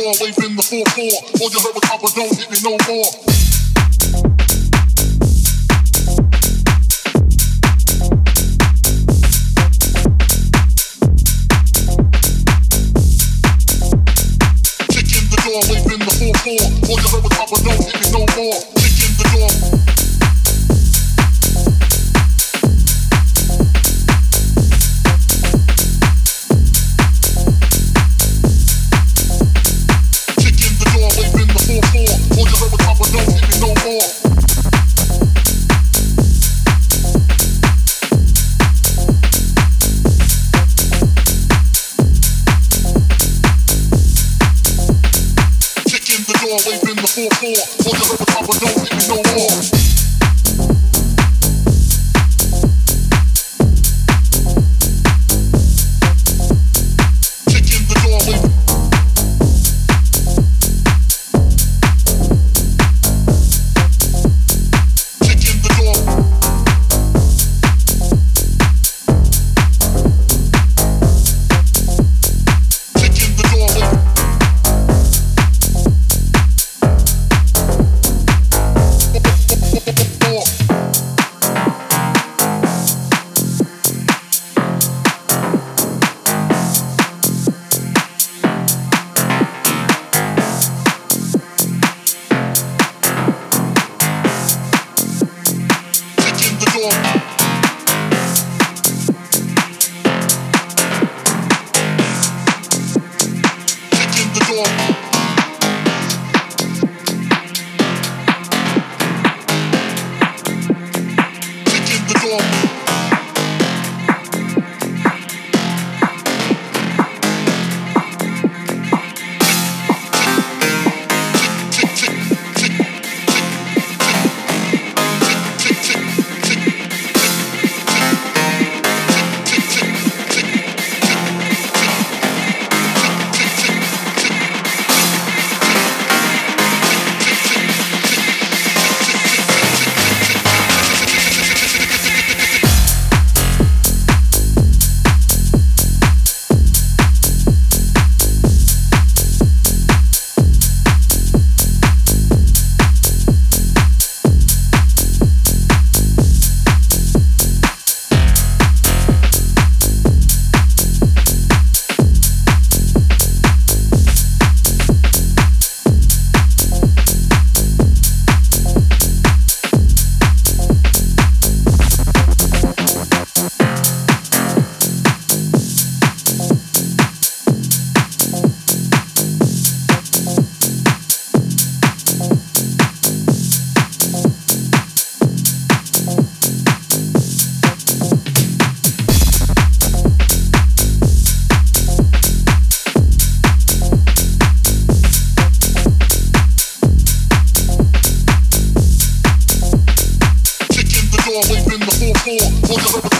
door, waving the 4-4. All you heard was Papa, don't hit me no more. The door, waving the 4-4. All you heard was Papa, don't no more. Cool. Hold the